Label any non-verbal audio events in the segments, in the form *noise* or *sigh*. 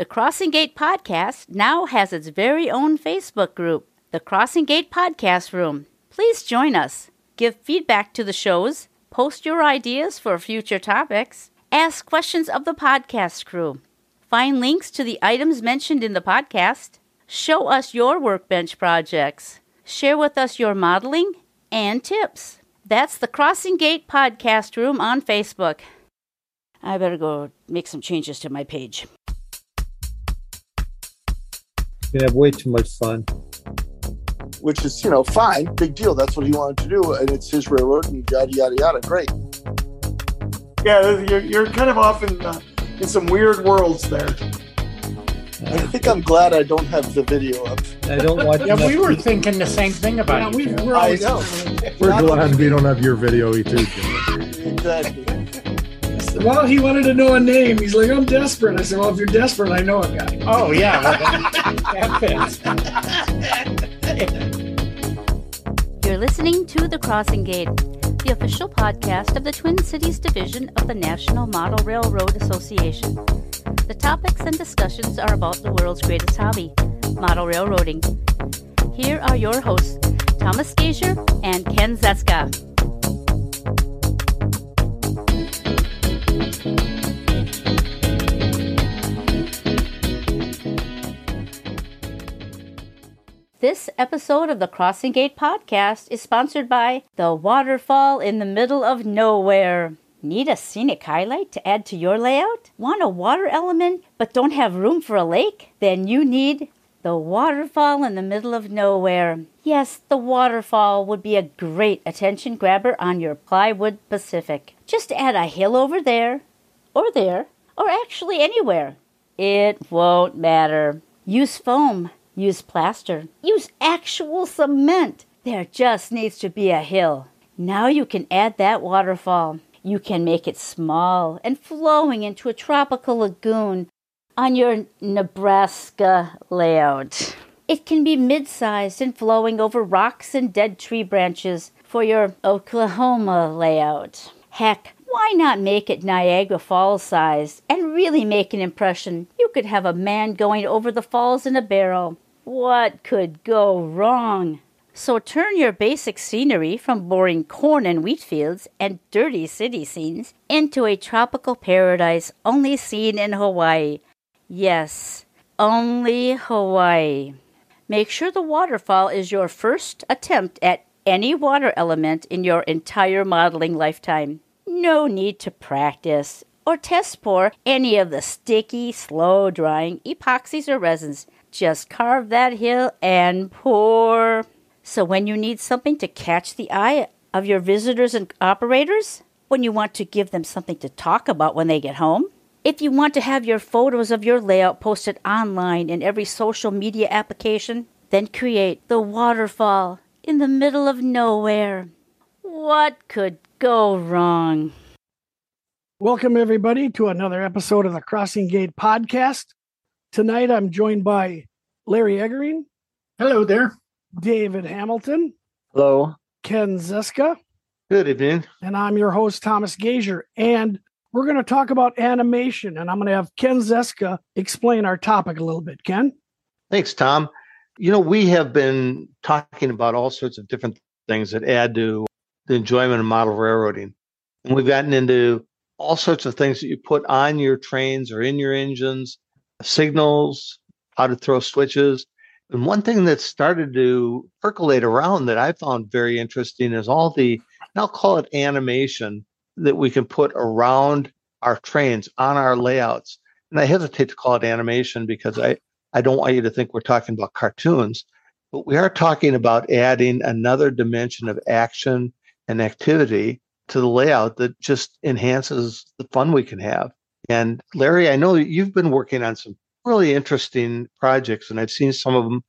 The Crossing Gate Podcast now has its very own Facebook group, the Crossing Gate Podcast Room. Please join us. Give feedback to the shows, post your ideas for future topics, ask questions of the podcast crew, find links to the items mentioned in the podcast, show us your workbench projects, share with us your modeling and tips. That's the Crossing Gate Podcast Room on Facebook. I better go make some changes to my page. You have way too much fun. which is you know fine, big deal. That's what he wanted to do, and it's his railroad, and yada yada yada. Great. Yeah, you're, you're kind of off in, uh, in some weird worlds there. I think I'm glad I don't have the video up. I don't watch. Yeah, we were thinking the same thing Yeah, about we, you. two. we're I always, know. We're glad we don't have your video either. Exactly. Well, he wanted to know a name. He's like, I'm desperate. I said, well, if you're desperate, I know a guy. Oh yeah, well, that, that fits. *laughs* You're listening to The Crossing Gate, the official podcast of the Twin Cities Division of the National Model Railroad Association. The topics and discussions are about the world's greatest hobby, model railroading. Here are your hosts, Thomas Gasior and Ken Zieska. This episode of the Crossing Gate podcast is sponsored by The Waterfall in the Middle of Nowhere. Need a scenic highlight to add to your layout? Want a water element but don't have room for a lake? Then you need The Waterfall in the Middle of Nowhere. Yes, the waterfall would be a great attention grabber on your plywood Pacific. Just add a hill over there, or there, or actually anywhere. It won't matter. Use foam. Use plaster. Use actual cement. There just needs to be a hill. Now you can add that waterfall. You can make it small and flowing into a tropical lagoon on your Nebraska layout. It can be mid sized and flowing over rocks and dead tree branches for your Oklahoma layout. Heck, why not make it Niagara Falls sized and really make an impression? You could have a man going over the falls in a barrel. What could go wrong? So turn your basic scenery from boring corn and wheat fields and dirty city scenes into a tropical paradise only seen in Hawaii. Yes, only Hawaii. Make sure the waterfall is your first attempt at any water element in your entire modeling lifetime. No need to practice or test pour any of the sticky, slow drying epoxies or resins. Just carve that hill and pour. So when you need something to catch the eye of your visitors and operators, when you want to give them something to talk about when they get home, if you want to have your photos of your layout posted online in every social media application, then create the waterfall in the middle of nowhere. What could go wrong? Welcome, everybody, to another episode of the Crossing Gate podcast. Tonight, I'm joined by Larry Eggering, Hello there. David Hamilton, Hello. Ken Zieska, Good evening. and I'm your host, Thomas Gasior. And we're going to talk about animation, and I'm going to have Ken Zieska explain our topic a little bit. Ken? Thanks, Tom. You know, we have been talking about all sorts of different things that add to the enjoyment of model railroading. And we've gotten into all sorts of things that you put on your trains or in your engines, signals, how to throw switches. And one thing that started to percolate around that I found very interesting is all the, I'll call it animation that we can put around our trains on our layouts. And I hesitate to call it animation because I, I don't want you to think we're talking about cartoons, but we are talking about adding another dimension of action and activity to the layout that just enhances the fun we can have. And Larry, I know you've been working on some really interesting projects, and I've seen some of them,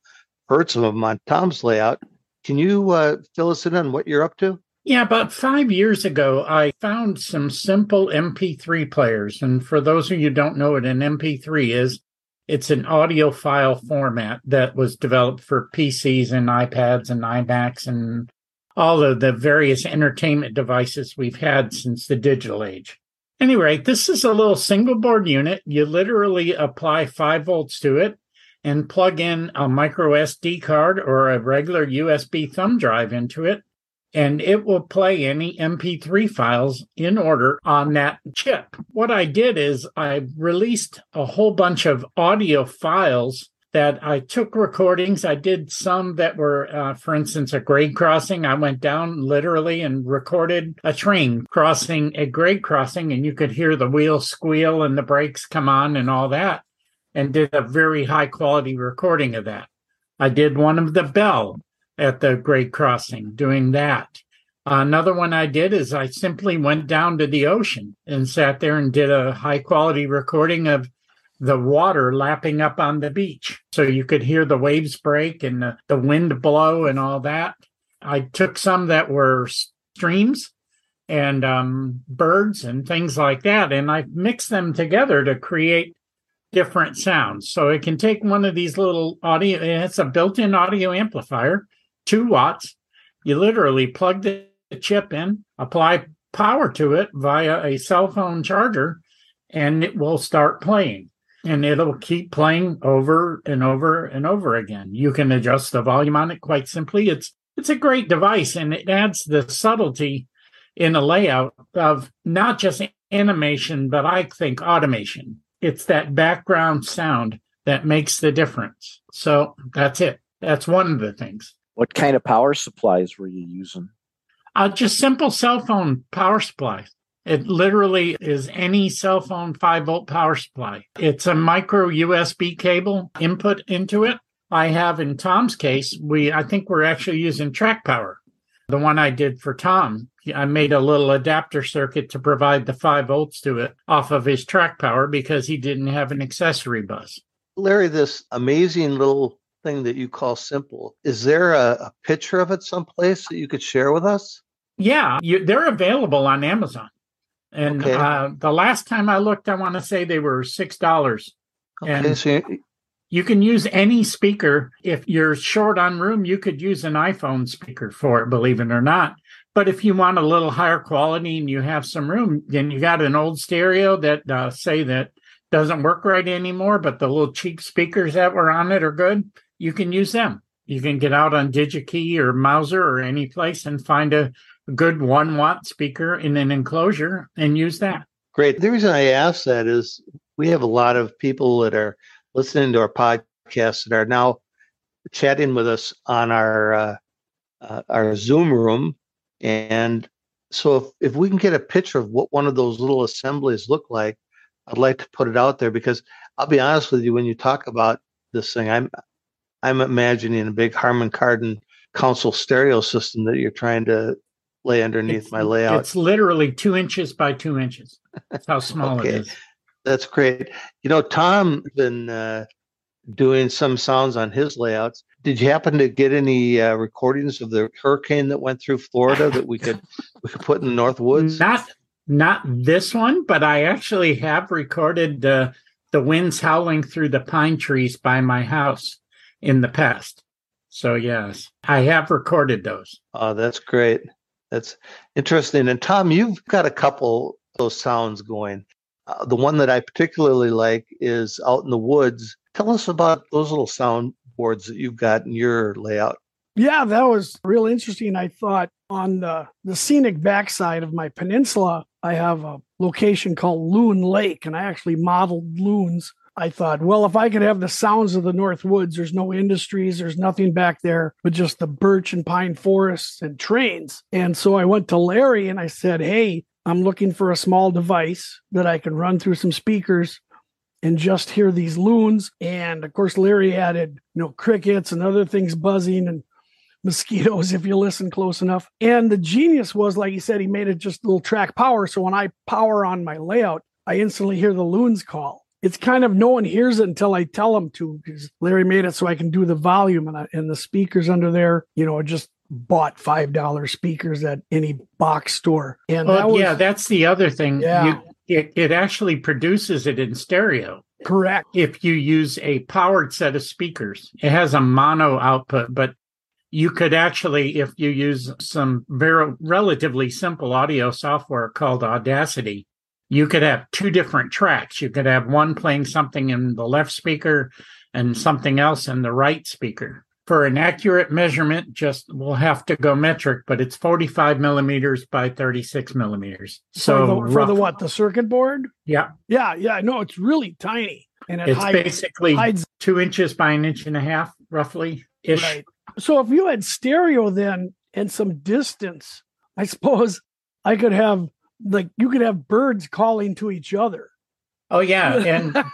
heard some of them on Tom's layout. Can you uh, fill us in on what you're up to? Yeah, about five years ago, I found some simple MP3 players. And for those of you don't know what an MP3 is, it's an audio file format that was developed for PCs and iPads and iMacs and all of the various entertainment devices we've had since the digital age. Anyway, this is a little single board unit. You literally apply five volts to it and plug in a micro SD card or a regular USB thumb drive into it, and it will play any MP3 files in order on that chip. What I did is I released a whole bunch of audio files that I took recordings. I did some that were, uh, for instance, a grade crossing. I went down literally and recorded a train crossing a grade crossing, and you could hear the wheels squeal and the brakes come on and all that, and did a very high quality recording of that. I did one of the bell at the grade crossing doing that. Another one I did is I simply went down to the ocean and sat there and did a high quality recording of the water lapping up on the beach. So you could hear the waves break and the, the wind blow and all that. I took some that were streams and um, birds and things like that, and I mixed them together to create different sounds. So it can take one of these little audio, it's a built in audio amplifier, two watts. You literally plug the chip in, apply power to it via a cell phone charger, and it will start playing and it'll keep playing over and over and over again. You can adjust the volume on it quite simply. It's it's a great device and it adds the subtlety in a layout of not just animation, but I think automation. It's that background sound that makes the difference. So that's it. That's one of the things. What kind of power supplies were you using? Uh, just simple cell phone power supplies. It literally is any cell phone 5 volt power supply. It's a micro USB cable input into it. I have in Tom's case, we I think we're actually using track power. The one I did for Tom, I made a little adapter circuit to provide the 5 volts to it off of his track power because he didn't have an accessory bus. Larry, this amazing little thing that you call simple, is there a, a picture of it someplace that you could share with us? Yeah, you, they're available on Amazon. And Okay. uh, the last time I looked, I want to say they were six dollars. Okay, And- so you- You can use any speaker. If you're short on room, you could use an iPhone speaker for it, believe it or not. But if you want a little higher quality and you have some room, then you got an old stereo that uh, say that doesn't work right anymore, but the little cheap speakers that were on it are good. You can use them. You can get out on DigiKey or Mouser or any place and find a good one watt speaker in an enclosure and use that. Great. The reason I ask that is we have a lot of people that are listening to our podcast that are now chatting with us on our uh, uh, our Zoom room, and so if if we can get a picture of what one of those little assemblies look like, I'd like to put it out there because I'll be honest with you, when you talk about this thing, I'm I'm imagining a big Harman Kardon console stereo system that you're trying to lay underneath It's- my layout. It's literally two inches by two inches. That's how small Okay. it is. That's great. You know, Tom been uh, doing some sounds on his layouts. Did you happen to get any uh, recordings of the hurricane that went through Florida that we could *laughs* we could put in the North Woods? Not not this one, but I actually have recorded uh, the winds howling through the pine trees by my house in the past. So yes, I have recorded those. Oh, that's great. That's interesting. And Tom, you've got a couple of those sounds going. Uh, the one that I particularly like is out in the woods. Tell us about those little sound boards that you've got in your layout. Yeah, that was real interesting. I thought on the, the scenic backside of my peninsula, I have a location called Loon Lake, and I actually modeled loons. I thought, well, if I could have the sounds of the North Woods, there's no industries, there's nothing back there but just the birch and pine forests and trains. And so I went to Larry and I said, hey, I'm looking for a small device that I can run through some speakers and just hear these loons. And of course, Larry added, you know, crickets and other things buzzing and *laughs* mosquitoes if you listen close enough. And the genius was, like he said, he made it just a little track power. So when I power on my layout, I instantly hear the loons call. It's kind of no one hears it until I tell them to because Larry made it so I can do the volume and, I, and the speakers under there, you know, I just bought $5 speakers at any box store. And that Oh was yeah, that's the other thing. Yeah. You, it, it actually produces it in stereo. correct. if you use a powered set of speakers. It has a mono output, but you could actually, if you use some very relatively simple audio software called Audacity, you could have two different tracks. You could have one playing something in the left speaker and something else in the right speaker. For an accurate measurement, just we'll have to go metric, but it's 45 millimeters by 36 millimeters. So for the, for the what? The circuit board? Yeah, Yeah, yeah. No, it's really tiny, and it it's hides, basically hides two inches by an inch and a half, roughly ish. Right. So if you had stereo then and some distance, I suppose I could have like you could have birds calling to each other. Oh yeah, *laughs* and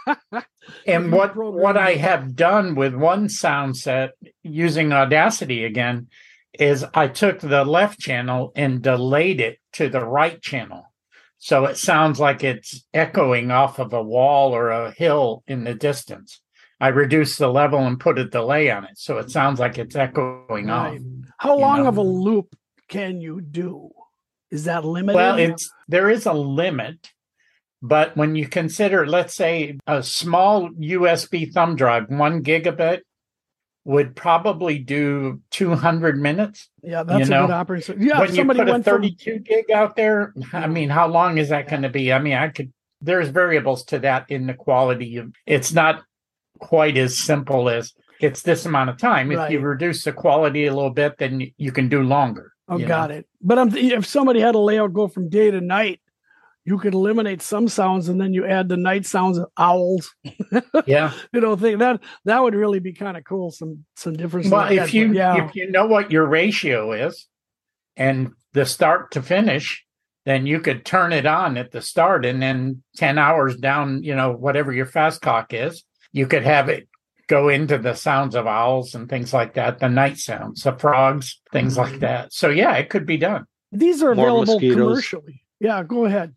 and what what I have done with one sound set using Audacity again is I took the left channel and delayed it to the right channel. So it sounds like it's echoing off of a wall or a hill in the distance. I reduced the level and put a delay on it. So it sounds like it's echoing off. How long know. of a loop can you do? Is that limited? Well, it's there is a limit, but when you consider, let's say, a small USB thumb drive, one gigabit, would probably do 200 minutes. yeah, that's you a good system. Yeah, when you somebody put a went from 32 gig out there, I mean, how long is that going to be? I mean, I could. There's variables to that in the quality of. It's not quite as simple as it's this amount of time. If you reduce the quality a little bit, then you can do longer. Oh, you got it. But I'm if somebody had a layout go from day to night, you could eliminate some sounds and then you add the night sounds of owls. *laughs* Yeah. You know, think that that would really be kind of cool. Some some differences. Well, like that, if you yeah, if you know what your ratio is and the start to finish, then you could turn it on at the start and then 10 hours down, you know, whatever your fast clock is, you could have it go into the sounds of owls and things like that, the night sounds, the frogs, things Mm-hmm. like that. So yeah, it could be done. these are More available mosquitoes. commercially. Yeah, go ahead.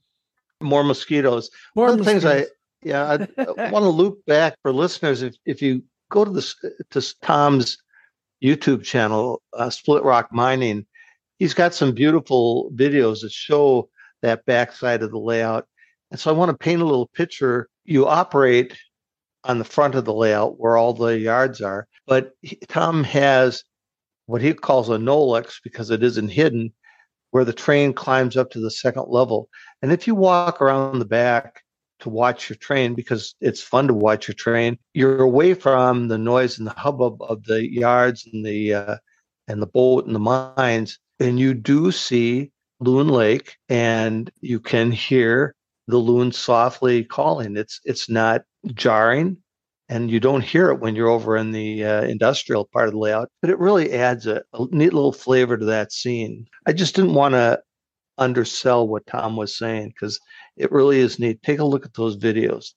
More mosquitoes. More One of the things I yeah I *laughs* want to loop back for listeners. If if you go to this to Tom's YouTube channel, uh, Split Rock Mining, he's got some beautiful videos that show that backside of the layout. And so I want to paint a little picture. You operate on the front of the layout where all the yards are, but he, Tom has what he calls a Nolex because it isn't hidden, where the train climbs up to the second level. And if you walk around the back to watch your train, because it's fun to watch your train, you're away from the noise and the hubbub of the yards and the uh, and the boat and the mines, and you do see Loon Lake, and you can hear the loon softly calling. It's it's not jarring, and you don't hear it when you're over in the uh, industrial part of the layout. But it really adds a, a neat little flavor to that scene. I just didn't want to undersell what Tom was saying because it really is neat. Take a look at those videos.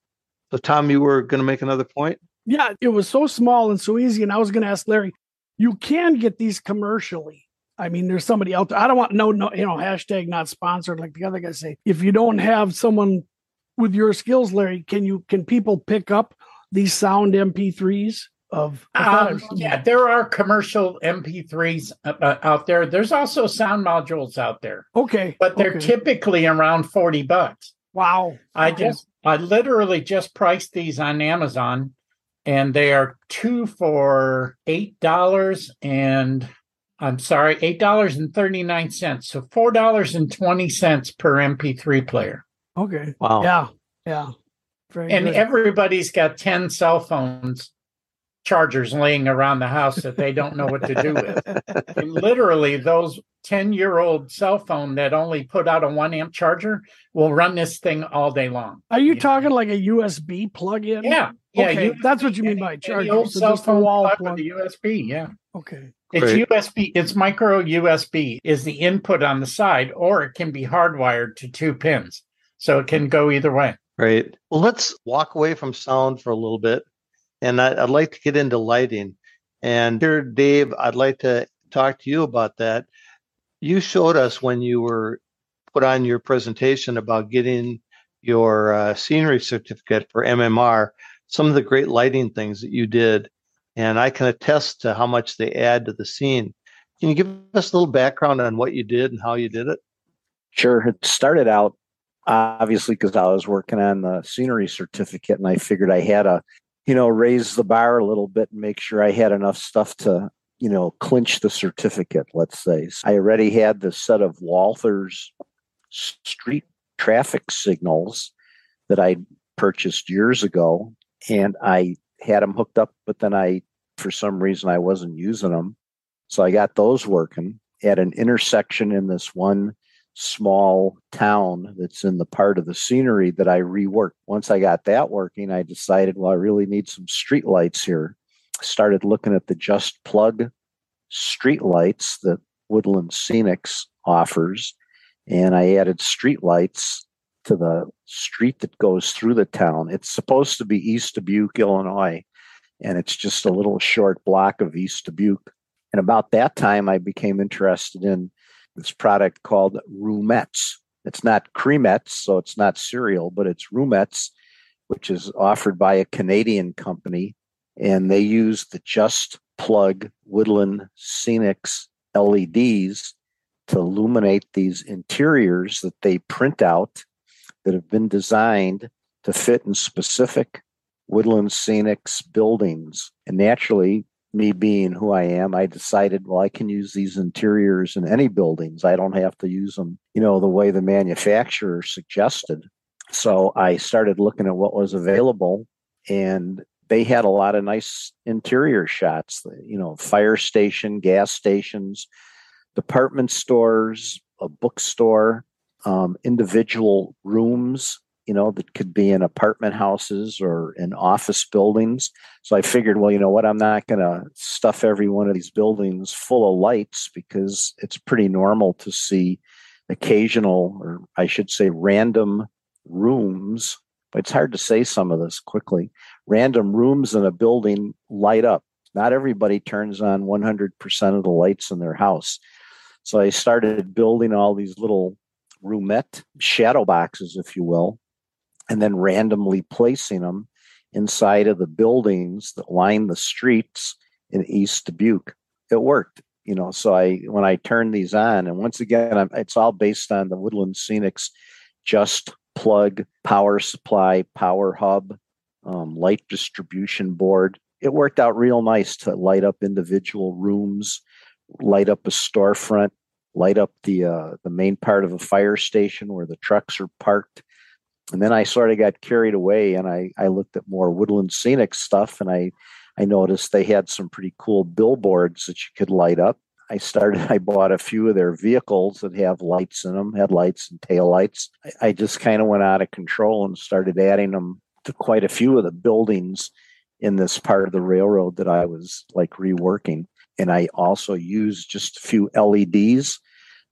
So, Tom, you were going to make another point. Yeah, it was so small and so easy. And I was going to ask Larry, you can get these commercially. I mean, there's somebody out there. I don't want no, no, you know, hashtag not sponsored, like the other guys say. If you don't have someone with your skills, Larry, can you can people pick up these sound MP3s of? I thought I Um, yeah, there are commercial MP3s uh, uh, out there. There's also sound modules out there, Okay, but they're okay. typically around 40 bucks. wow. I Okay. just, I literally just priced these on Amazon and they are two for $8 and I'm sorry, $8.39. So $4.20 per MP3 player. Okay. Wow. Yeah, yeah. Very And good. everybody's got 10 cell phones chargers laying around the house that they don't know what to do with. *laughs* And literally, those 10 year old cell phone that only put out a one amp charger will run this thing all day long. Are you Yeah. talking like a USB plug-in? Yeah. Yeah. Okay, you- that's what you mean by any charger. old So cell phone wall plug plug. with a USB. Yeah. Okay. It's Great. USB. It's micro USB is the input on the side, or it can be hardwired to two pins. So it can go either way. Right. Well, let's walk away from sound for a little bit. And I, I'd like to get into lighting. And here, Dave, I'd like to talk to you about that. You showed us when you were put on your presentation about getting your uh, scenery certificate for MMR, some of the great lighting things that you did. And I can attest to how much they add to the scene. Can you give us a little background on what you did and how you did it? Sure. It started out obviously because I was working on the scenery certificate and I figured I had to, you know, raise the bar a little bit and make sure I had enough stuff to, you know, clinch the certificate, let's say. So I already had the set of Walther's street traffic signals that I purchased years ago, and I had them hooked up, but then I, for some reason, I wasn't using them. So I got those working at an intersection in this one small town that's in the part of the scenery that I reworked. Once I got that working, I decided, well, I really need some street lights here. Started looking at the Just Plug street lights that Woodland Scenics offers, and I added street lights to the street that goes through the town. It's supposed to be East Dubuque, Illinois, and it's just a little short block of East Dubuque. And about that time, I became interested in this product called Roomettes. It's not Creamettes, so it's not cereal, but it's Roomettes, which is offered by a Canadian company. And they use the Just Plug Woodland Scenics LEDs to illuminate these interiors that they print out that have been designed to fit in specific Woodland Scenics buildings. And naturally, me being who I am, I decided, well, I can use these interiors in any buildings. I don't have to use them, you know, the way the manufacturer suggested. So I started looking at what was available, and they had a lot of nice interior shots, you know, fire station, gas stations, department stores, a bookstore, um, individual rooms you know, that could be in apartment houses or in office buildings. So I figured, well, you know what, I'm not going to stuff every one of these buildings full of lights because it's pretty normal to see occasional, or I should say, random rooms. But it's hard to say some of this quickly. Random rooms in a building light up. Not everybody turns on 100% of the lights in their house. So I started building all these little roomette shadow boxes, if you will, and then randomly placing them inside of the buildings that line the streets in East Dubuque. It worked, you know. So I when I turned these on, and once again, I'm, it's all based on the Woodland Scenics just plug power supply, power hub, um, light distribution board. It worked out real nice to light up individual rooms, light up a storefront, light up the uh, the main part of a fire station where the trucks are parked and then I sort of got carried away and I, I looked at more woodland scenic stuff and I, I noticed they had some pretty cool billboards that you could light up. I started, *laughs* I bought a few of their vehicles that have lights in them, headlights and taillights. I, I just kind of went out of control and started adding them to quite a few of the buildings in this part of the railroad that I was like reworking. And I also used just a few LEDs.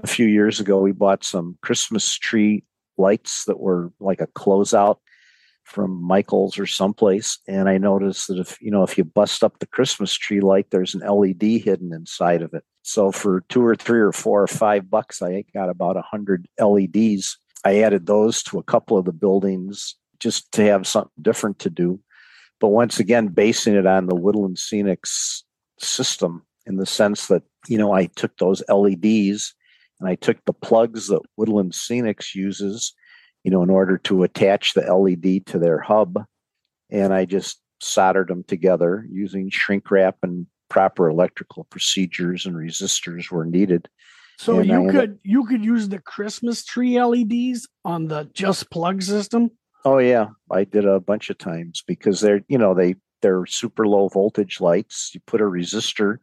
A few years ago, we bought some Christmas tree lights that were like a closeout from Michaels or someplace. And I noticed that if you know if you bust up the Christmas tree light, there's an LED hidden inside of it. So for two or three or four or five bucks, I got about a hundred LEDs. I added those to a couple of the buildings just to have something different to do. But once again, basing it on the Woodland Scenics system in the sense that, you know, I took those LEDs and I took the plugs that Woodland Scenics uses, you know, in order to attach the LED to their hub, and I just soldered them together using shrink wrap and proper electrical procedures and resistors were needed. So And you could you could use the Christmas tree LEDs on the just plug system. Oh yeah, I did a bunch of times because they're you know they they're super low voltage lights. You put a resistor,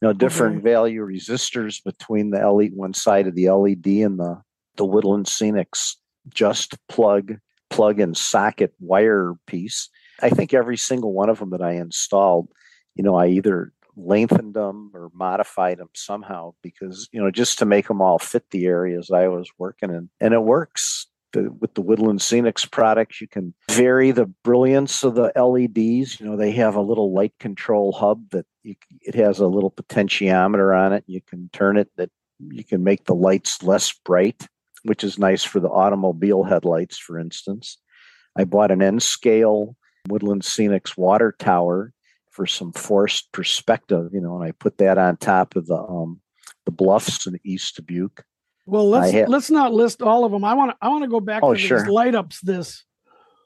you know, different Okay. value resistors between the LED one side of the LED and the the Woodland Scenics just plug plug and socket wire piece. I think every single one of them that I installed, you know, I either lengthened them or modified them somehow because you know just to make them all fit the areas I was working in, and it works the, with the Woodland Scenics products, you can vary the brilliance of the LEDs. You know, they have a little light control hub that you, it has a little potentiometer on it. You can turn it that you can make the lights less bright, which is nice for the automobile headlights, for instance. I bought an N scale Woodland Scenics water tower for some forced perspective, you know, and I put that on top of the um, the bluffs in East Dubuque. Well, let's let's not list all of them. I want to I want to go back Oh, to sure. these light ups. This,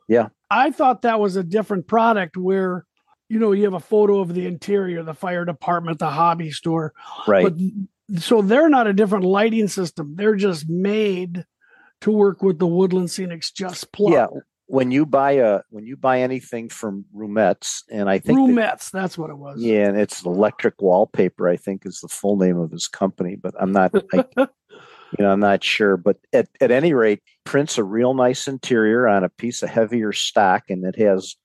Yeah. I thought that was a different product where, you know, you have a photo of the interior, the fire department, the hobby store, Right. but so they're not a different lighting system. They're just made to work with the Woodland Scenics Just plug. Yeah. When you buy a when you buy anything from Roomettes, and I think that- Roomettes, that's what it was. yeah, and it's electric wallpaper. I think is the full name of his company, but I'm not. I, *laughs* you know, I'm not sure. But at at any rate, prints a real nice interior on a piece of heavier stock, and it has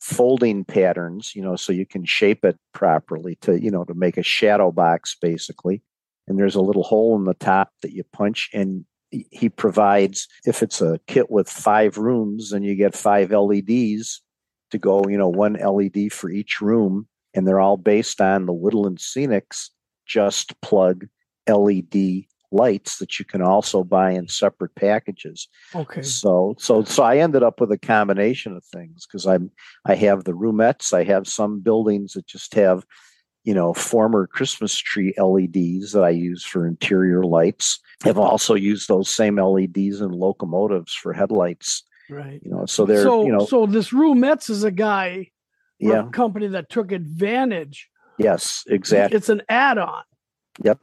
folding patterns. You know, so you can shape it properly to you know to make a shadow box basically. And there's a little hole in the top that you punch, and he- provides if it's a kit with five rooms, then you get five LEDs to go. You know, one LED for each room and they're all based on the Woodland Scenics just plug LED lights that you can also buy in separate packages. Okay. So so so I ended up with a combination of things because I'm I have the roomettes, I have some buildings that just have you know former Christmas tree LEDs that I use for interior lights. I've also used those same LEDs in locomotives for headlights. Right. You know, so they're so, you know so this Roomettes is a guy, yeah a company that took advantage. yes exactly It's an add-on. Yep.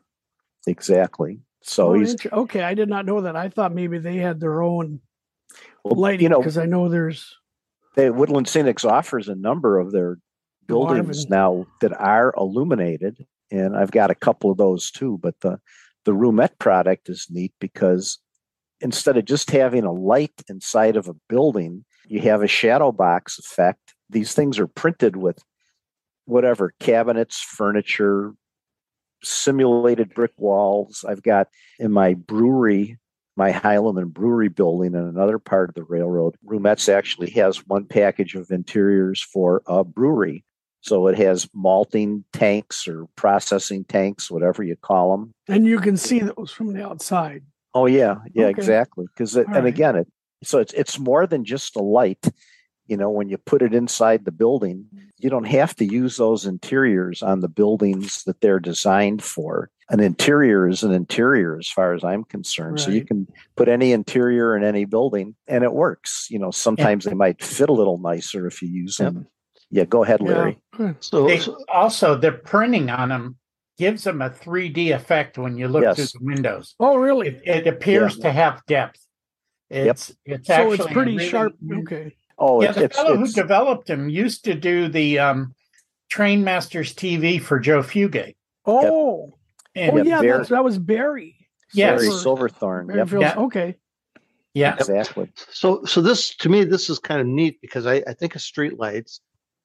Exactly. So Oh, he's okay. I did not know that. I thought maybe they had their own well, lighting you know because I know there's they, Woodland Scenics offers a number of their buildings Marvin. now that are illuminated, and I've got a couple of those too. But the the Roomette product is neat because instead of just having a light inside of a building, you have a shadow box effect. These things are printed with whatever cabinets, furniture, simulated brick walls. I've got in my brewery my Highland Brewery building in another part of the railroad. Roomettes actually has one package of interiors for a brewery. So it has malting tanks or processing tanks, whatever you call them. and you can see those from the outside. Oh yeah, yeah, Okay. exactly. Because and right. again, it so it's it's more than just a light. You know, when you put it inside the building, you don't have to use those interiors on the buildings that they're designed for. An interior is an interior, as far as I'm concerned. So you can put any interior in any building, and it works. You know, sometimes they might fit a little nicer if you use Yep. them. Yeah, go ahead, Larry. Yeah. So, They, so- also, the printing on them gives them a 3D effect when you look Yes. through the windows. Oh, really? It, it appears to have depth. It's it's So actually it's pretty really- sharp. Okay. Oh, Yeah, it's the it's, fellow who developed them used to do the um, Train Masters TV for Joe Fugate. Oh, And oh yeah, very- that was Barry. Yes. Larry Silver- Silverthorn. Barry Yep, Fields. Yeah. Okay. yeah, exactly. so, so this to me, this is kind of neat because I, I think of streetlights,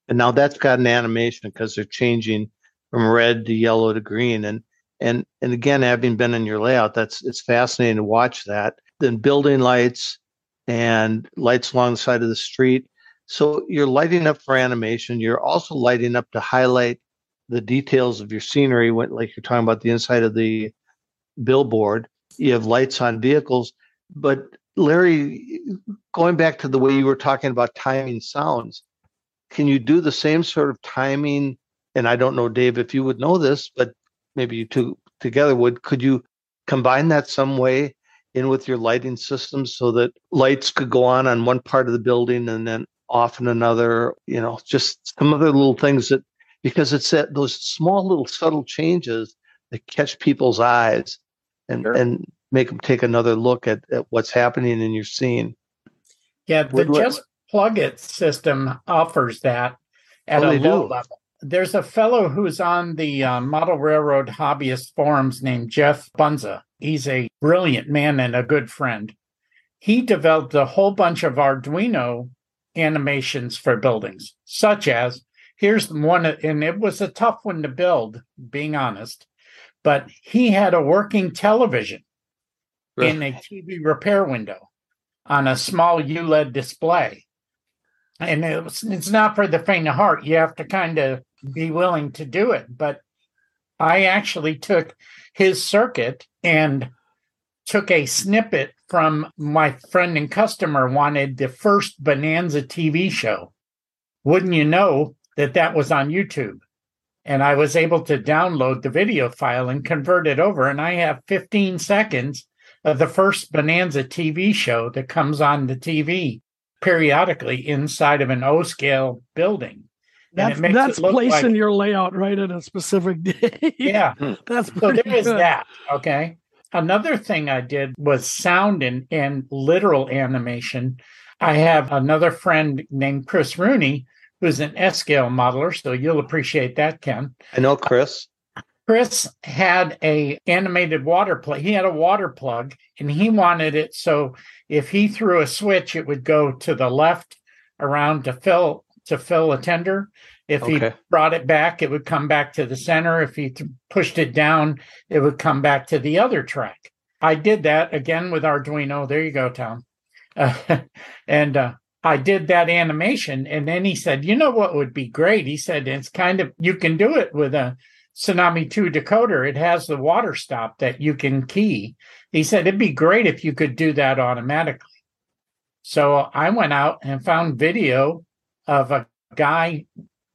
and now that's got an animation because they're changing from red to yellow to green, and and and again, having been in your layout, that's it's fascinating to watch that. Then building lights and lights along the side of the street. So you're lighting up for animation. You're also lighting up to highlight the details of your scenery. When, like you're talking about the inside of the billboard, you have lights on vehicles. But Larry, going back to the way you were talking about timing sounds, can you do the same sort of timing? And I don't know, Dave, if you would know this, but maybe you two together would. Could you combine that some way in with your lighting system so that lights could go on on one part of the building and then off in another? You know, just some other little things that because it's that those small little subtle changes that catch people's eyes and Sure. and make them take another look at, at what's happening in your scene. yeah. The Would- Just Plug It system offers that at Oh, a low do? level. There's a fellow who's on the uh, Model Railroad hobbyist forums named Jeff Bunza. He's a brilliant man and a good friend. He developed a whole bunch of Arduino animations for buildings, such as here's one, and it was a tough one to build, being honest, but he had a working television in a TV repair window on a small OLED display. And it was, it's not for the faint of heart. You have to kind of be willing to do it. But I actually took his circuit and took a snippet from my friend and customer wanted the first Bonanza TV show. Wouldn't you know that that was on YouTube? And I was able to download the video file and convert it over. And I have 15 seconds of the first Bonanza TV show that comes on the TV periodically inside of an O scale building. And That's it that's placing like- your layout right at a specific *laughs* day. Yeah. Hmm. that's So pretty there is good. that. Okay. Another thing I did was sound and, and literal animation. I have another friend named Chris Rooney, who's an S scale modeler, so you'll appreciate that, Ken. I know Chris. Chris had a animated water plug. He had a water plug and he wanted it so if he threw a switch, it would go to the left around to fill to fill a tender. If he brought it back, it would come back to the center. If he th- pushed it down, it would come back to the other track. I did that again with Arduino. There you go, Tom. Uh, *laughs* and uh, I did that animation. And then he said, you know what would be great? He said, it's kind of, you can do it with a Tsunami 2 decoder. It has the water stop that you can key. He said, it'd be great if you could do that automatically. So I went out and found video of a guy.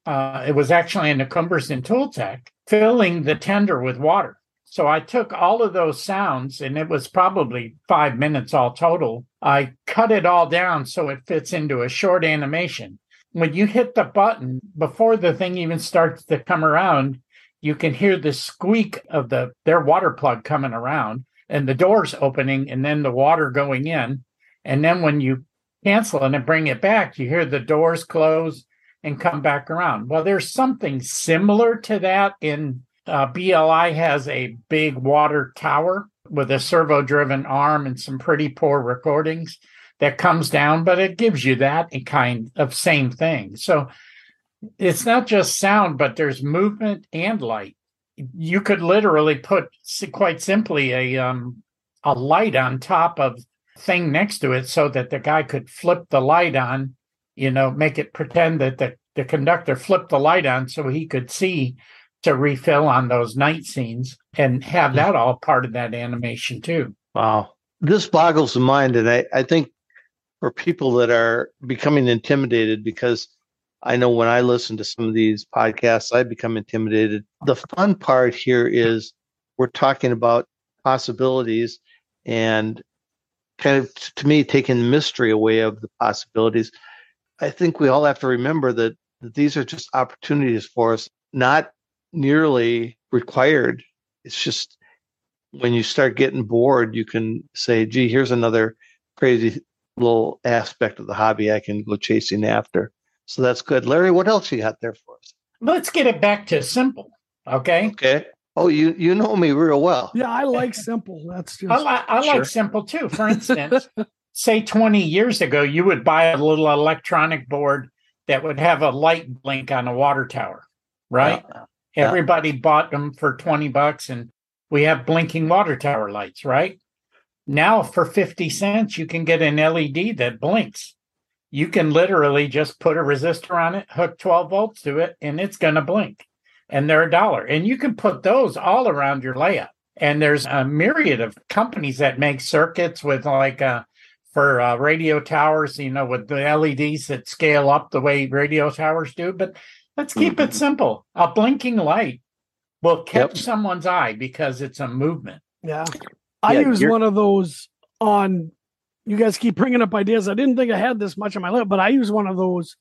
Uh, it was actually in the Cumbres and Toltec filling the tender with water. So I took all of those sounds, and it was probably five minutes all total. I cut it all down so it fits into a short animation. When you hit the button, before the thing even starts to come around, you can hear the squeak of the their water plug coming around and the doors opening and then the water going in. And then when you cancel and bring it back, you hear the doors close and come back around. Well, there's something similar to that in uh, BLI has a big water tower with a servo driven arm and some pretty poor recordings that comes down, but it gives you that kind of same thing. So it's not just sound, but there's movement and light. You could literally put quite simply a um, a light on top of thing next to it so that the guy could flip the light on, you know, make it pretend that the, the conductor flipped the light on so he could see to refill on those night scenes and have hmm. that all part of that animation too. Wow. This boggles the mind. And I, I think for people that are becoming intimidated, because I know when I listen to some of these podcasts, I become intimidated. The fun part here is we're talking about possibilities and kind of, to me, taking the mystery away of the possibilities. I think we all have to remember that, that these are just opportunities for us, not nearly required. It's just when you start getting bored, you can say, gee, here's another crazy little aspect of the hobby I can go chasing after. So that's good. Larry, what else you got there for us? Let's get it back to simple. Okay. Okay. Oh, you you know me real well. Yeah, I like simple. That's just I, li- I Sure. like simple too. For *laughs* instance, say 20 years ago, you would buy a little electronic board that would have a light blink on a water tower, right? Yeah. Everybody bought them for 20 bucks and we have blinking water tower lights, right? Now for 50 cents, you can get an LED that blinks. You can literally just put a resistor on it, hook 12 volts to it, and it's going to blink. And they're a dollar. And you can put those all around your layout. And there's a myriad of companies that make circuits with like uh for uh, radio towers, you know, with the LEDs that scale up the way radio towers do. But let's keep it simple. A blinking light will catch Yep. someone's eye because it's a movement. Yeah. I Yeah, use one of those on you guys keep bringing up ideas. I didn't think I had this much on my list, but I use one of those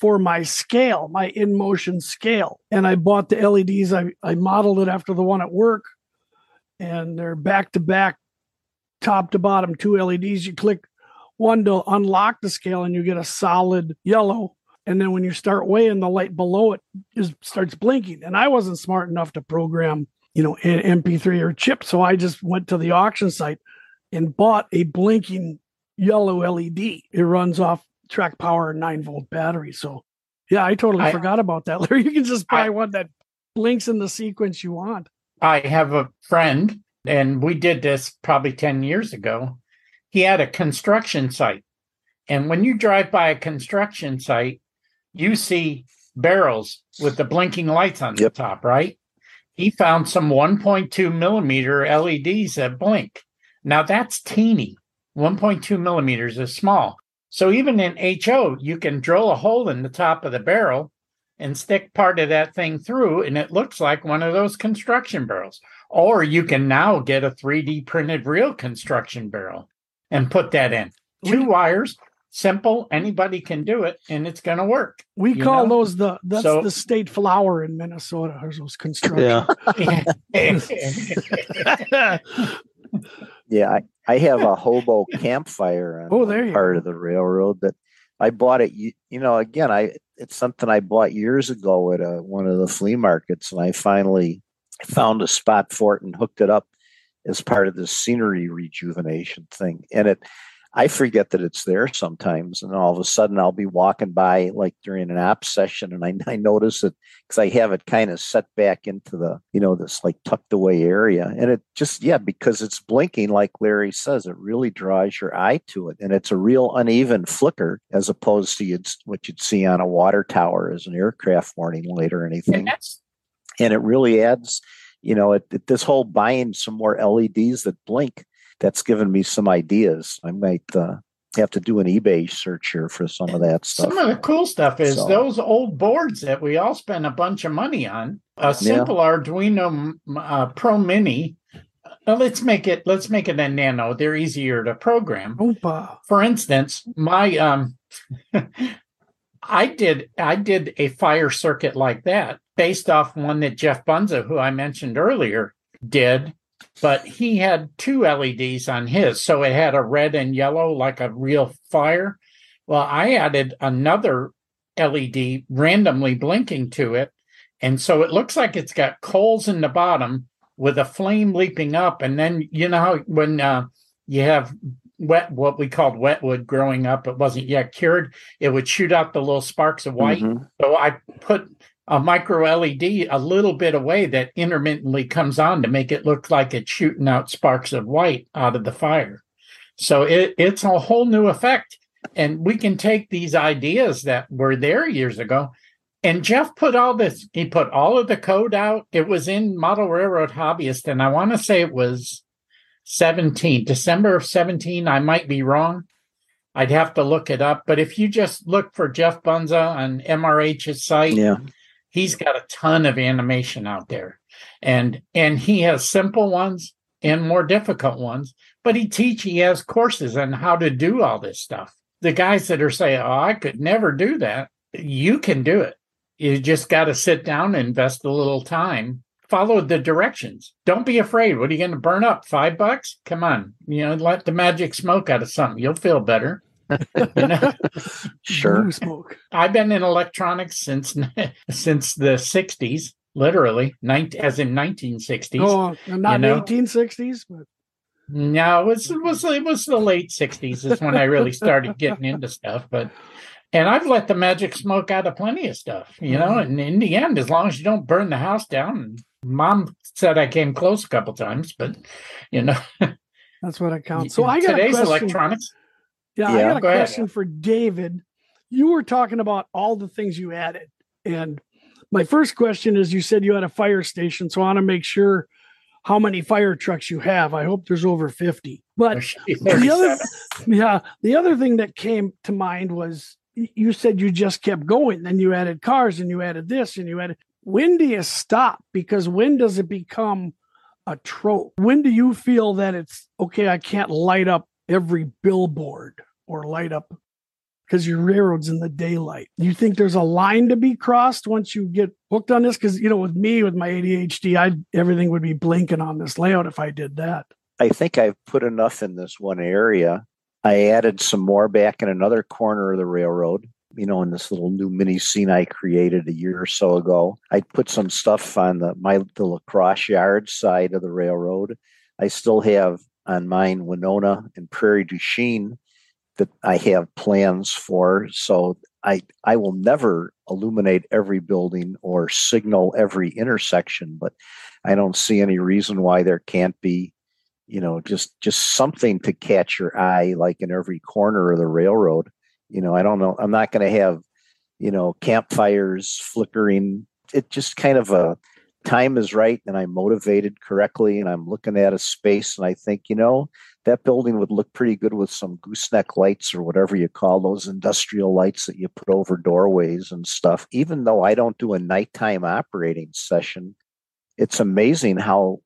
for my scale, my in motion scale. And I bought the LEDs. I, I modeled it after the one at work. And they're back to back, top to bottom, two LEDs. You click one to unlock the scale and you get a solid yellow. And then when you start weighing, the light below it is starts blinking. And I wasn't smart enough to program you know, an MP3 or chip. So I just went to the auction site and bought a blinking yellow LED. It runs off track power and nine volt battery. So yeah, I totally I- forgot about that. *laughs* Larry, you can just buy I- one that blinks in the sequence you want. I have a friend, and we did this probably 10 years ago. He had a construction site. And when you drive by a construction site, you see barrels with the blinking lights on Yep. the top, right? He found some 1.2 millimeter LEDs that blink. Now that's teeny. 1.2 millimeters is small. So even in HO, you can drill a hole in the top of the barrel and stick part of that thing through, and it looks like one of those construction barrels. Or you can now get a 3D printed real construction barrel and put that in. Two wires, simple, anybody can do it, and it's going to work. We call know? those the that's So- the state flower in Minnesota. Or those construction. Yeah. *laughs* *laughs* *laughs* Yeah, I, I have a *laughs* hobo campfire on Oh, there part of the railroad that I bought it. You, you know, again, I it's something I bought years ago at a, one of the flea markets, and I finally found a spot for it and hooked it up as part of the scenery rejuvenation thing. And it, I forget that it's there sometimes, and all of a sudden I'll be walking by like during an op session, and I, *laughs* I notice it because I have it kind of set back into the you know this like tucked away area, and it just yeah because it's blinking like Larry says, it really draws your eye to it, and it's a real uneven flicker as opposed to you'd, what you'd see on a water tower as an aircraft warning light or anything. And that's and it really adds you know it, it- this whole buying some more leds that blink that's given me some ideas i might uh, have to do an ebay search here for some of that stuff Some of the cool stuff is So- those old boards that we all spent a bunch of money on. A simple Arduino uh, Pro Mini. uh, let's make it. Let's make it a Nano. They're easier to program. Opa. For instance, my um, *laughs* I did I did a fire circuit like that based off one that Jeff Bunza, who I mentioned earlier, did. But he had two LEDs on his, so it had a red and yellow like a real fire. Well, I added another LED randomly blinking to it. And so it looks like it's got coals in the bottom with a flame leaping up. And then, you know, how when uh, you have wet, what we called wetwood growing up, it wasn't yet cured, it would shoot out the little sparks of white. Mhm. So I put a micro LED a little bit away that intermittently comes on to make it look like it's shooting out sparks of white out of the fire. So it, it's a whole new effect. And we can take these ideas that were there years ago. And Jeff put all this, he put all of the code out. It was in Model Railroad Hobbyist, and I want to say it was 17, December of 17. I might be wrong. I'd have to look it up. But if you just look for Jeff Bunza on MRH's site, yeah he's got a ton of animation out there. And and he has simple ones and more difficult ones but he teach he has courses on how to do all this stuff. The guys that are saying oh i could never do that you can do it. You just got to sit down and invest a little time. Follow the directions. Don't be afraid. What are you going to burn up? Five bucks? Come on. You know let the magic smoke out of something. You'll feel better you know *laughs* sure Blue smoke. I've been in electronics since *laughs* since the '60s, literally, as in 1960s. Oh, not You know? 1860s, but No, it was it was it was the late '60s is when I really started getting into stuff. But and I've let the magic smoke out of plenty of stuff, you know. Mm. And in the end, as long as you don't burn the house down, Mom said I came close a couple times, but you know, *laughs* that's what it counts. So I got a today's question. electronics. Yeah, I Yeah. got a Go ahead. question for David. You were talking about all the things you added. And my first question is you said you had a fire station. So I want to make sure how many fire trucks you have. I hope there's over 50. But *laughs* the other, yeah, the other thing that came to mind was you said you just kept going. Then you added cars and you added this and you added. When do you stop? Because when does it become a trope? When do you feel that it's okay? I can't light up every billboard or light up because your railroad's in the daylight. You think there's a line to be crossed once you get hooked on this? Because you know, with me with my ADHD, I everything would be blinking on this layout if I did that. i think i've put enough in this one area i added some more back in another corner of the railroad you know in this little new mini scene i created a year or so ago i put some stuff on the my the La Crosse yard side of the railroad i still have on mine winona and prairie du chien that i have plans for. So i i will never illuminate every building or signal every intersection but i don't see any reason why there can't be you know just just something to catch your eye like in every corner of the railroad. You know i don't know i'm not going to have you know campfires flickering. It just kind of a time is right and i'm motivated correctly and i'm looking at a space and i think you know that building would look pretty good with some gooseneck lights or whatever you call those industrial lights that you put over doorways and stuff. Even though i don't do a nighttime operating session it's amazing how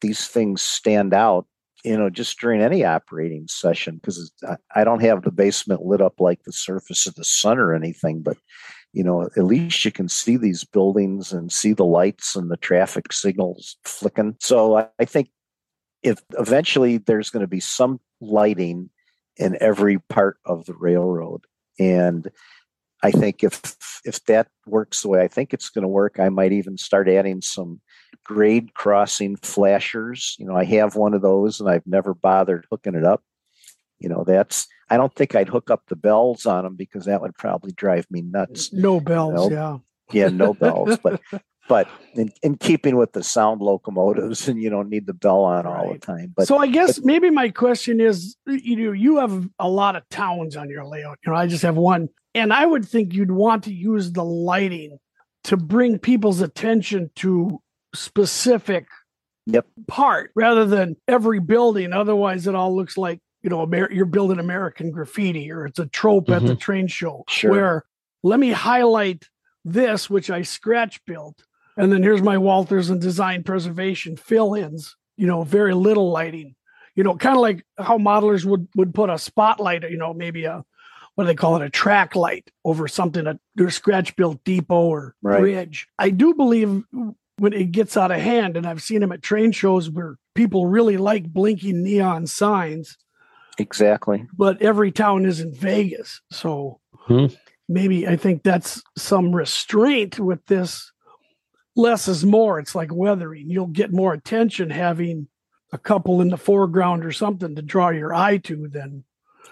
these things stand out you know just during any operating session because i don't have the basement lit up like the surface of the sun or anything but you know at least you can see these buildings and see the lights and the traffic signals flicking. So i, I think if eventually there's going to be some lighting in every part of the railroad. And i think if if that works the way i think it's going to work i might even start adding some grade crossing flashers. You know i have one of those and i've never bothered hooking it up you know that's i don't think i'd hook up the bells on them because that would probably drive me nuts No bells, Nope. yeah. yeah no *laughs* bells but but in, in keeping with the sound locomotives and you don't need the bell on all the time but so I guess maybe my question is, you know, you have a lot of towns on your layout. You know, I just have one, and I would think you'd want to use the lighting to bring people's attention to specific Yep. part rather than every building. Otherwise, it all looks like you know Amer- you're building American graffiti or it's a trope at the mm-hmm. train show. Sure. Where let me highlight this, which I scratch built, and then here's my Walthers and design preservation fill-ins. You know, very little lighting. You know, kind of like how modelers would would put a spotlight. You know, maybe a what do they call it, a track light over something at their scratch built depot or Right. bridge. I do believe when it gets out of hand, and I've seen them at train shows where people really like blinking neon signs, exactly but every town isn't Vegas. So Hmm. maybe I think that's some restraint with this. Less is more. It's like weathering. You'll get more attention having a couple in the foreground or something to draw your eye to than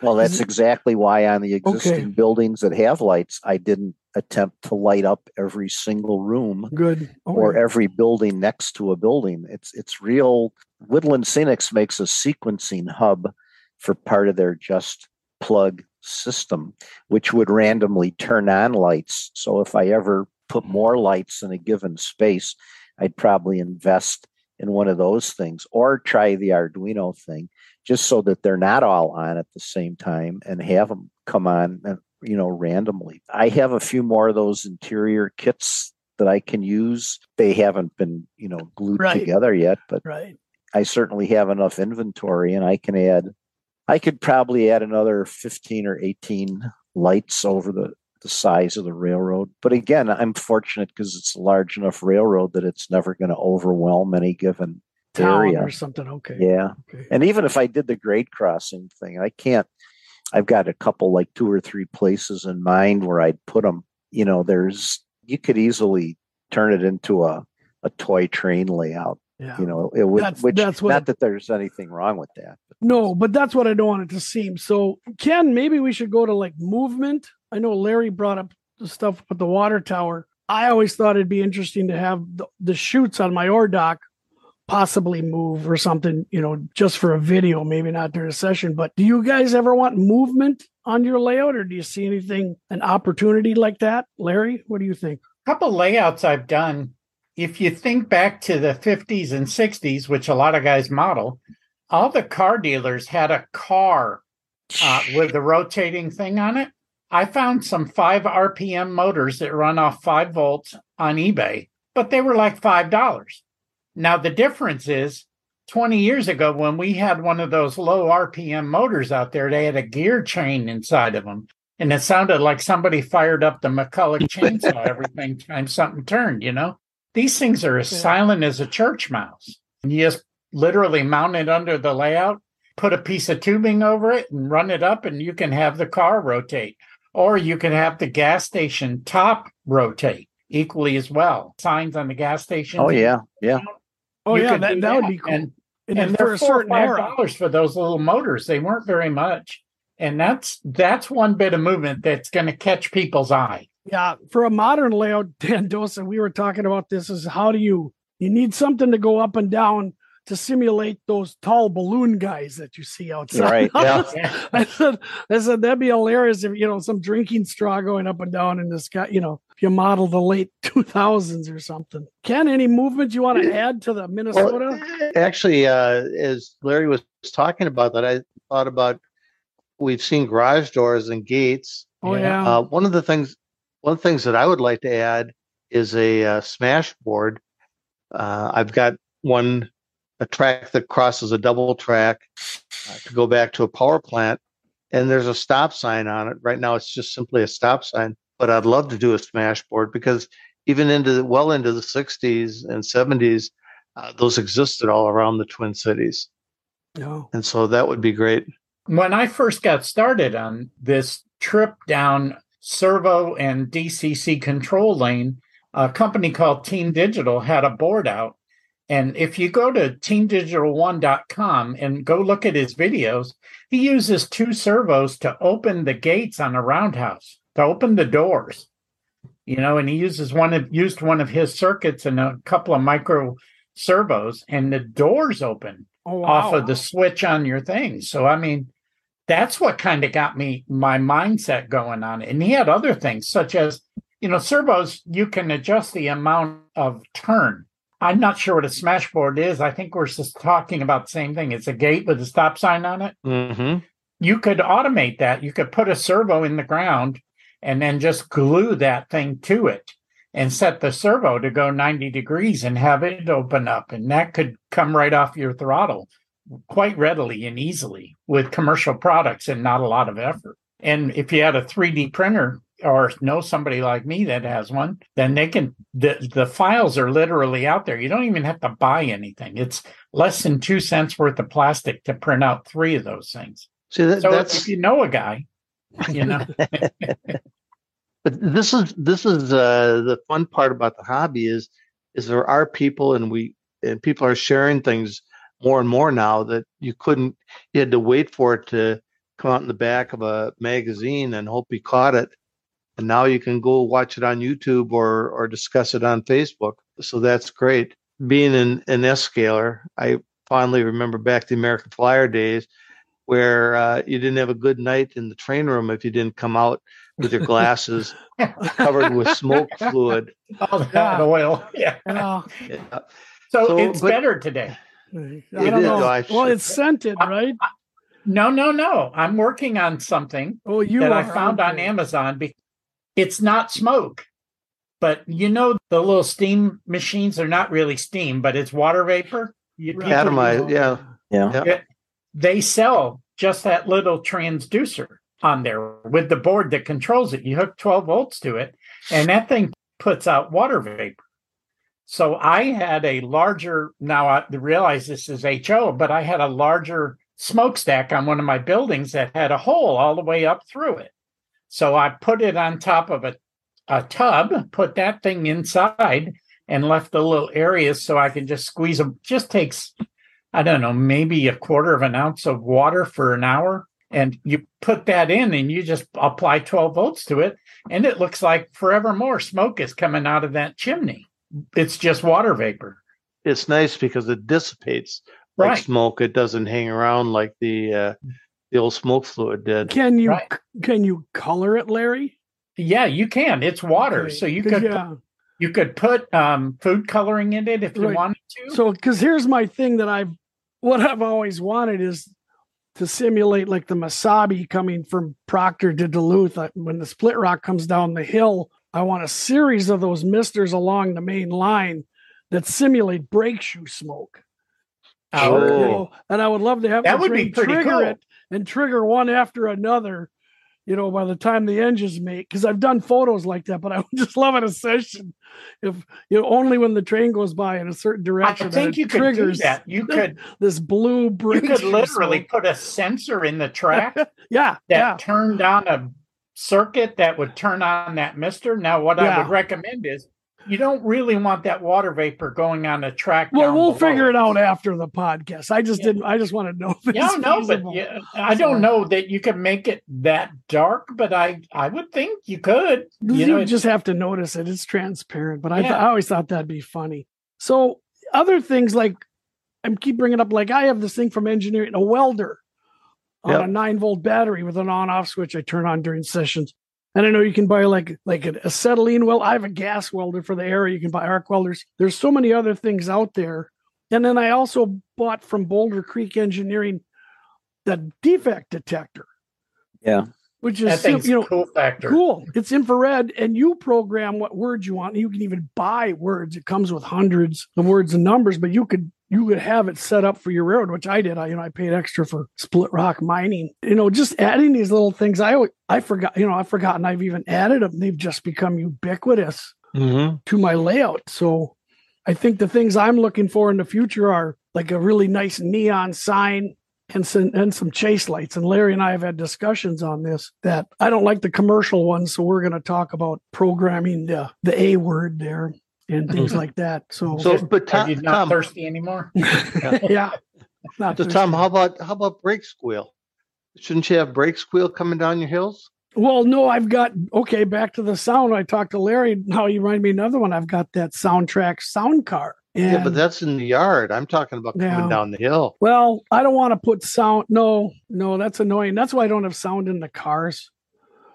Well, that's exactly why on the existing Okay. buildings that have lights, I didn't attempt to light up every single room good. or Okay. every building next to a building. It's it's real. Woodland Scenics makes a sequencing hub for part of their just plug system, which would randomly turn on lights. So if I ever put mm-hmm. more lights in a given space, I'd probably invest in one of those things or try the Arduino thing just so that they're not all on at the same time and have them come on and you know randomly. I have a few more of those interior kits that I can use. They haven't been, you know, glued Right. together yet, but right. I certainly have enough inventory and I can add I could probably add another 15 or 18 lights over the the size of the railroad. But again, I'm fortunate because it's a large enough railroad that it's never going to overwhelm any given Town area. or something. Okay. Yeah. Okay. And even if I did the grade crossing thing, I can't. I've got a couple, like two or three places in mind where I'd put them. You know, there's you could easily turn it into a a toy train layout. Yeah. You know, it would. That's- which that's what not it- that there's anything wrong with that. But No, but that's what I don't want it to seem. So, Ken, maybe we should go to like movement. I know Larry brought up the stuff with the water tower. I always thought it'd be interesting to have the, the chutes on my ore dock possibly move or something, you know, just for a video, maybe not during a session. But do you guys ever want movement on your layout or do you see anything, an opportunity like that? Larry, what do you think? A couple layouts I've done. If you think back to the 50s and 60s, which a lot of guys model, all the car dealers had a car uh, with the rotating thing on it. I found some 5 RPM motors that run off 5 volts on eBay, but they were like $5. Now, the difference is 20 years ago, when we had one of those low RPM motors out there, they had a gear chain inside of them. And it sounded like somebody fired up the McCulloch chainsaw *laughs* every time something turned, you know? These things are as Yeah. silent as a church mouse. And you just literally mount it under the layout, put a piece of tubing over it, and run it up, and you can have the car rotate. Or you can have the gas station top rotate equally as well. Signs on the gas station. oh yeah, yeah. Oh, You yeah, that, that would be cool. And, And, and for they're a four or certain five era. dollars for those little motors. They weren't very much. And that's that's one bit of movement that's going to catch people's eye. Yeah, for a modern layout, *laughs* Dan Dosa, we were talking about this is how do you you need something to go up and down to simulate those tall balloon guys that you see outside. Right, *laughs* yeah. I said I said that'd be hilarious if you know some drinking straw going up and down in the sky, you know, if you model the late *laughs* two thousands or something. Ken, any movement you want to add to the Minnesota? Well, actually, uh, as Larry was talking about that, I thought about we've seen garage doors and gates. oh yeah. yeah. Uh, one of the things, one of the things that I would like to add is a uh, smash board. Uh, I've got one a track that crosses a double track uh, to go back to a power plant, and there's a stop sign on it. Right now, it's just simply a stop sign. But I'd love to do a smash board because even into the, well into the 60s and 70s, uh, those existed all around the Twin Cities. No. And so that would be great. When I first got started on this trip down servo and DCC control lane, a company called Team Digital had a board out. And if you go to teamdigital1.com and go look at his videos, he uses two servos to open the gates on a roundhouse, to open the doors. You know, and he uses one of used one of his circuits and a couple of micro servos, and the doors open Oh, wow. off of the switch on your thing. So I mean, that's what kind of got me my mindset going on it. And he had other things such as, you know, servos, you can adjust the amount of turn. I'm not sure what a smashboard is. I think we're just talking about the same thing. It's a gate with a stop sign on it. hmm You could automate that. You could put a servo in the ground and then just glue that thing to it and set the servo to go 90 degrees and have it open up. And that could come right off your throttle quite readily and easily with commercial products and not a lot of effort. And if you had a 3D printer or know somebody like me that has one, then they can the the files are literally out there. You don't even have to buy anything. It's less than two cents worth of plastic to print out three of those things. See, that, So that's if you know a guy, you know, *laughs* *laughs* but this is this is uh, the fun part about the hobby is is there are people and we and people are sharing things more and more now that you couldn't you had to wait for it to come out in the back of a magazine and hope you caught it and now you can go watch it on YouTube or or discuss it on Facebook so that's great being an, an S scaler I fondly remember back the American Flyer days where uh, you didn't have a good night in the train room if you didn't come out with your glasses *laughs* covered with smoke fluid. *laughs* all that Yeah. oil. Yeah. Yeah. Yeah. So, So, it's but- better today. I It don't is, know. I well, it's scented, right? No, no, no. I'm working on something Oh, you that I found on okay. Amazon. It's not smoke, but you know the little steam machines are not really steam, but it's water vapor. You, Right. people- Atomized, yeah. Yeah. Yeah. they sell just that little transducer on there with the board that controls it. You hook 12 volts to it, and that thing puts out water vapor. So I had a larger, now I realize this is HO, but I had a larger smokestack on one of my buildings that had a hole all the way up through it. So I put it on top of a, a tub, put that thing inside, and left the little areas so I can just squeeze them. Just takes I don't know, maybe a quarter of an ounce of water for an hour. And you put that in and you just apply 12 volts to it. And it looks like forevermore smoke is coming out of that chimney. It's just water vapor. It's nice because it dissipates like smoke. It doesn't hang around like the uh, the old smoke fluid did. Can you Right. can you color it, Larry? Yeah, you can. It's water. Okay, So you 'cause, could yeah. you could put um, food coloring in it if you wanted to. So, because here's my thing that I've, what I've always wanted is to simulate like the Mesabi coming from Proctor to Duluth. When the split rock comes down the hill, I want a series of those misters along the main line that simulate brake shoe smoke. Oh, You know, and I would love to have That would be pretty trigger cool. it and trigger one after another. You know, by the time the engines make, because I've done photos like that, but I would *laughs* just love it a session if you know only when the train goes by in a certain direction. I think it you could triggers do that. You *laughs* could this blue you could literally smoke. put a sensor in the track *laughs* yeah, that yeah. turned on a circuit that would turn on that mister. Now, what I would recommend is you don't really want that water vapor going on a track. Well, we'll below. figure it out after the podcast. I just Yeah. didn't. I just want to know. If Yeah, no, but yeah, I don't know that you can make it that dark, but I I would think you could. You, You know, just have to notice it. It's transparent, but I, th- I always thought that'd be funny. So other things like I keep bringing up, like I have this thing from engineering, a welder on Yep. a nine volt battery with an on off switch I turn on during sessions. And I know you can buy like like an acetylene well. I have a gas welder for the area. You can buy arc welders. There's so many other things out there. And then I also bought from Boulder Creek Engineering that defect detector. Yeah. Which is sim- thing's you know cool factor. Cool. It's infrared, and you program what words you want. You can even buy words. It comes with hundreds of words and numbers, but you could you could have it set up for your railroad, which I did. I you know I paid extra for split rock mining. You know, just adding these little things. I I forgot. You know, I've forgotten I've even added them. They've just become ubiquitous Mm-hmm. to my layout. So I think the things I'm looking for in the future are like a really nice neon sign and some and some chase lights. And Larry and I have had discussions on this that I don't like the commercial ones, so we're going to talk about programming the the A word there and *laughs* things like that. So, So, but Are Tom, you not Tom, thirsty anymore? *laughs* yeah. Not so thirsty. Tom, how about how about brake squeal? Shouldn't you have brake squeal coming down your hills? Well, no, I've got okay. Back to the sound. I talked to Larry. Now you remind me another one. I've got that soundtrack sound car. And, yeah, but that's in the yard. I'm talking about coming Yeah. down the hill. well, I don't want to put sound. No, no, that's annoying. That's why I don't have sound in the cars.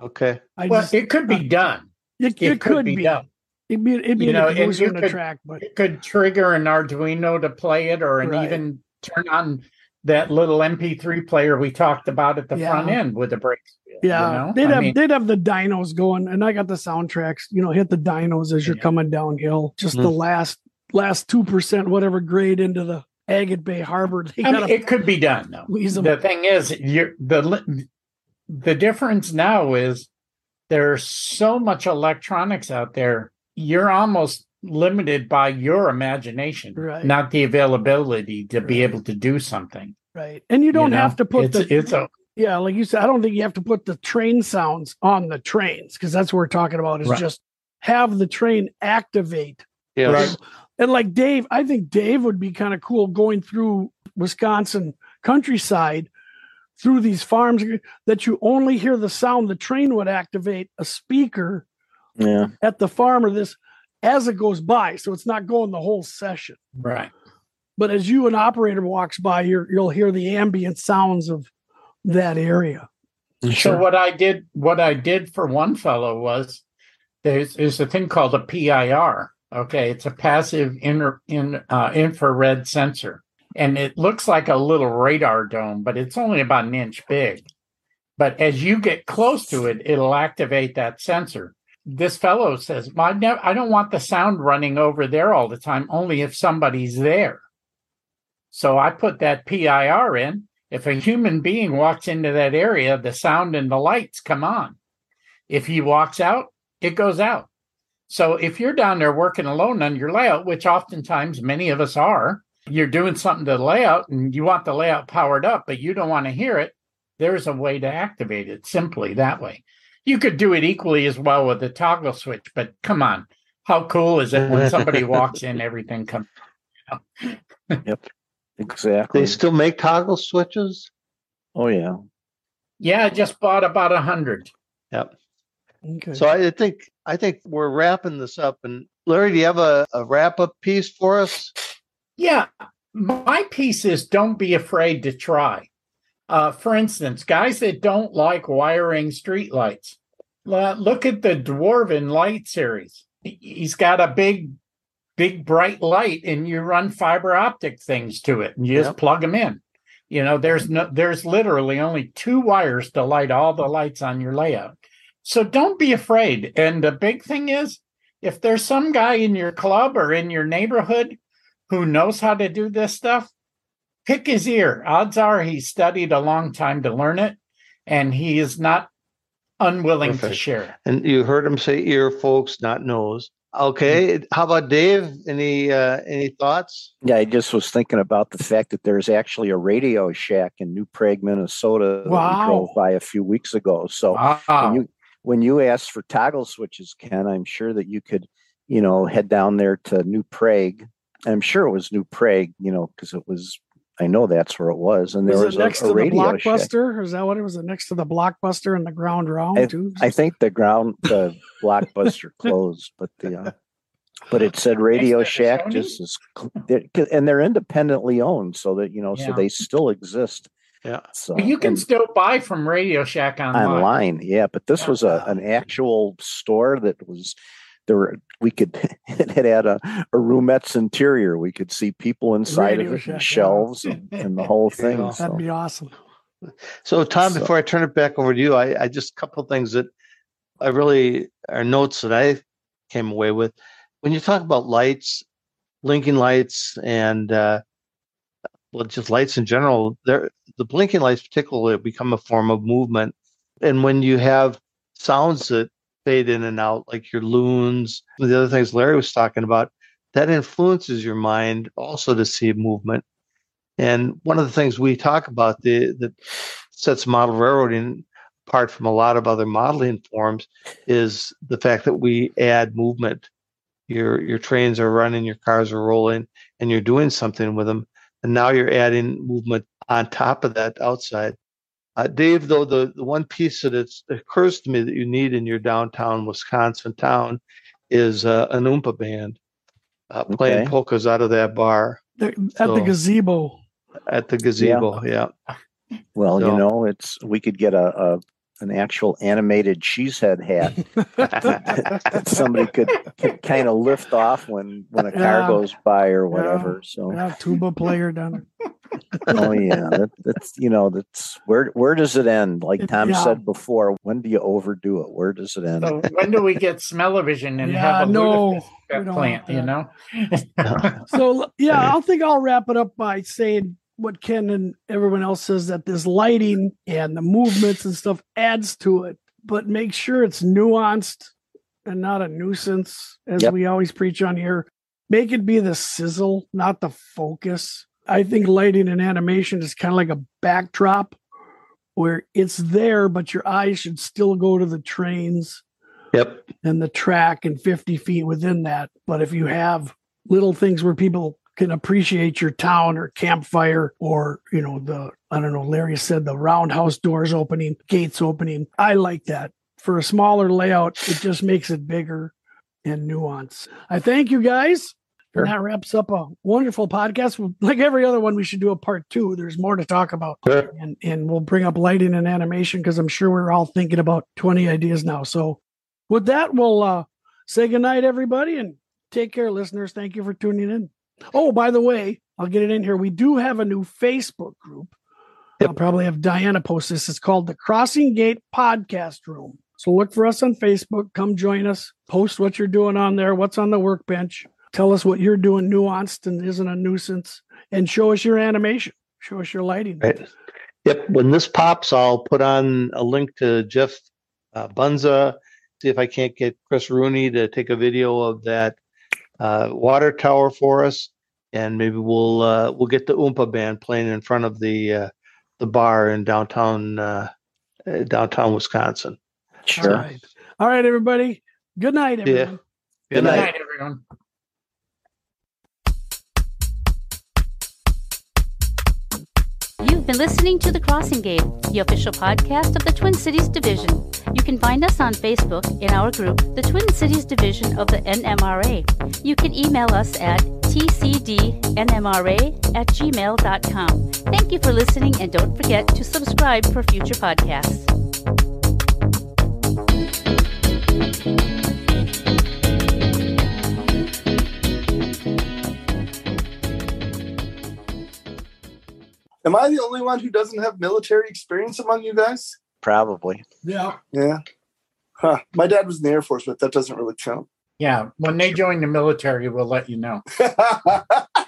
Okay. I well, just, it could be done. it, It, it could be. done. It'd be, it'd be You know, like and goes you the could- track, but It could trigger an Arduino to play it, or an Right. even turn on that little MP3 player we talked about at the Yeah. front end with the brakes. yeah, you know? they'd I have mean, they'd have the dynos going, and I got the soundtracks. You know, hit the dynos as you're Yeah. coming downhill. Just Hmm. the last last two percent, whatever grade into the Agate Bay Harbor. They I mean, it could be done though. The thing is, you're the the difference now is there's so much electronics out there. You're almost limited by your imagination, Right. not the availability to be able to do something. right, and you don't know? have to put it's, the it's a Yeah, like you said, I don't think you have to put the train sounds on the trains because that's what we're talking about is Right. just have the train activate. Yes. Right. And like Dave, I think Dave would be kind of cool going through Wisconsin countryside through these farms that you only hear the sound the train would activate a speaker Yeah. at the farm or this as it goes by. So it's not going the whole session. right. But as you an operator walks by, you're, you'll hear the ambient sounds of that area. So what I did, what I did for one fellow was there's there's a thing called a PIR. Okay, it's a passive inter, in uh, infrared sensor, and it looks like a little radar dome, but it's only about an inch big. But as you get close to it, it'll activate that sensor. This fellow says, "I never, I don't want the sound running over there all the time. Only if somebody's there." So I put that PIR in. If a human being walks into that area, the sound and the lights come on. If he walks out, it goes out. So if you're down there working alone on your layout, which oftentimes many of us are, you're doing something to the layout and you want the layout powered up, but you don't want to hear it, there's a way to activate it simply that way. You could do it equally as well with the toggle switch, but come on. How cool is it when somebody *laughs* walks in, everything comes? *laughs* Yep. Exactly. They still make toggle switches. oh yeah. Yeah, I just bought about a hundred. Yep. Okay. So I think I think we're wrapping this up. And Larry, do you have a, a wrap up piece for us? Yeah, my piece is don't be afraid to try. Uh, for instance, guys that don't like wiring streetlights, look at the Dwarven light series. He- He's got a big, big bright light, and you run fiber optic things to it, and you just plug them in. You know, there's no, there's literally only two wires to light all the lights on your layout. So don't be afraid. And the big thing is, if there's some guy in your club or in your neighborhood who knows how to do this stuff, pick his ear. Odds are he studied a long time to learn it, and he is not unwilling to share. And you heard him say ear, folks, not nose. Okay. How about Dave? Any uh, any thoughts? Yeah, I just was thinking about the fact that there's actually a Radio Shack in New Prague, Minnesota that Wow. we drove by a few weeks ago. So Wow. when you when you asked for toggle switches, Ken, I'm sure that you could, you know, head down there to New Prague. I'm sure it was New Prague, you know, because it was. I know that's where it was, and there was was, it next a, a to the radio shack. blockbuster? Or is that what it was? It next to the blockbuster and the ground round I- too? I think the ground, the blockbuster *laughs* closed, but the, uh, but it said Radio Shack Sony? just as, and they're independently owned, so that you know, so they still exist. Yeah. So But you can and still buy from Radio Shack online. online, yeah. But this was a an actual store that was there. Were, we could *laughs* it had a, a roomette's interior. We could see people inside Radio of it, Shack, and yeah. shelves, and, and the whole thing. go. so. That'd be awesome. So Tom, So- before I turn it back over to you, I, I just a couple of things that I really are notes that I came away with. When you talk about lights, blinking lights, and uh, well, just lights in general, they're the blinking lights particularly become a form of movement. And when you have sounds that fade in and out, like your loons, the other things Larry was talking about, that influences your mind also to see movement. And one of the things we talk about the that sets model railroading apart from a lot of other modeling forms is the fact that we add movement. Your your trains are running, your cars are rolling, and you're doing something with them. And now you're adding movement on top of that outside. Uh, Dave, though, the, the one piece that it's, occurs to me that you need in your downtown Wisconsin town is uh, an Oompah band uh, playing Okay. polkas out of that bar The- at the gazebo. at the gazebo. Yeah. Well, So- you know, it's we could get a, a an actual animated cheesehead hat that *laughs* somebody could, could kind of lift off when when a car Yeah. goes by or whatever. So, Yeah, tuba player down there. *laughs* oh yeah, that, that's you know, that's where where does it end? Like Tom Yeah. said before, when do you overdo it? Where does it end? So when do we get smell-o-vision and Yeah, have a no, Lutefisk we don't plant? You know. *laughs* So yeah, I think I'll wrap it up by saying what Ken and everyone else says that this lighting and the movements and stuff adds to it, but make sure it's nuanced and not a nuisance, as Yep. we always preach on here. Make it be the sizzle, not the focus. I think lighting and animation is kind of like a backdrop where it's there, but your eyes should still go to the trains Yep. and the track and 50 feet within that. But if you have little things where people can appreciate your town or campfire or, you know, the, I don't know, Larry said the roundhouse doors opening, gates opening. I like that. For a smaller layout, it just makes it bigger and nuance. I thank you guys. Sure. And that wraps up a wonderful podcast. Like every other one, we should do a part two. There's more to talk about Sure. and and we'll bring up lighting and animation because I'm sure we're all thinking about 20 ideas now. So with that, we'll uh say goodnight, everybody, and take care, listeners. Thank you for tuning in. Oh, by the way, I'll get it in here. We do have a new Facebook group. I'll probably have Diana post this. It's called the Crossing Gate Podcast Room. So look for us on Facebook. Come join us. Post what you're doing on there, what's on the workbench. Tell us what you're doing nuanced and isn't a nuisance. And show us your animation. Show us your lighting. Right. Yep. When this pops, I'll put on a link to Jeff uh, Bunza. See if I can't get Chris Rooney to take a video of that uh, water tower for us, and maybe we'll uh, we'll get the Oompah band playing in front of the uh, the bar in downtown uh, uh, downtown Wisconsin. Sure. right. All right, everybody. Good night, Yeah. everyone. Good Good night. night, everyone. You've been listening to The Crossing Gate, the official podcast of the Twin Cities Division. You can find us on Facebook in our group, the Twin Cities Division of the NMRA. You can email us at tcdnmra at gmail.com. Thank you for listening and don't forget to subscribe for future podcasts. Am I the only one who doesn't have military experience among you guys? Probably. Yeah. Yeah. Huh. My dad was in the Air Force, but that doesn't really count. Yeah, when they join the military, we'll let you know. *laughs*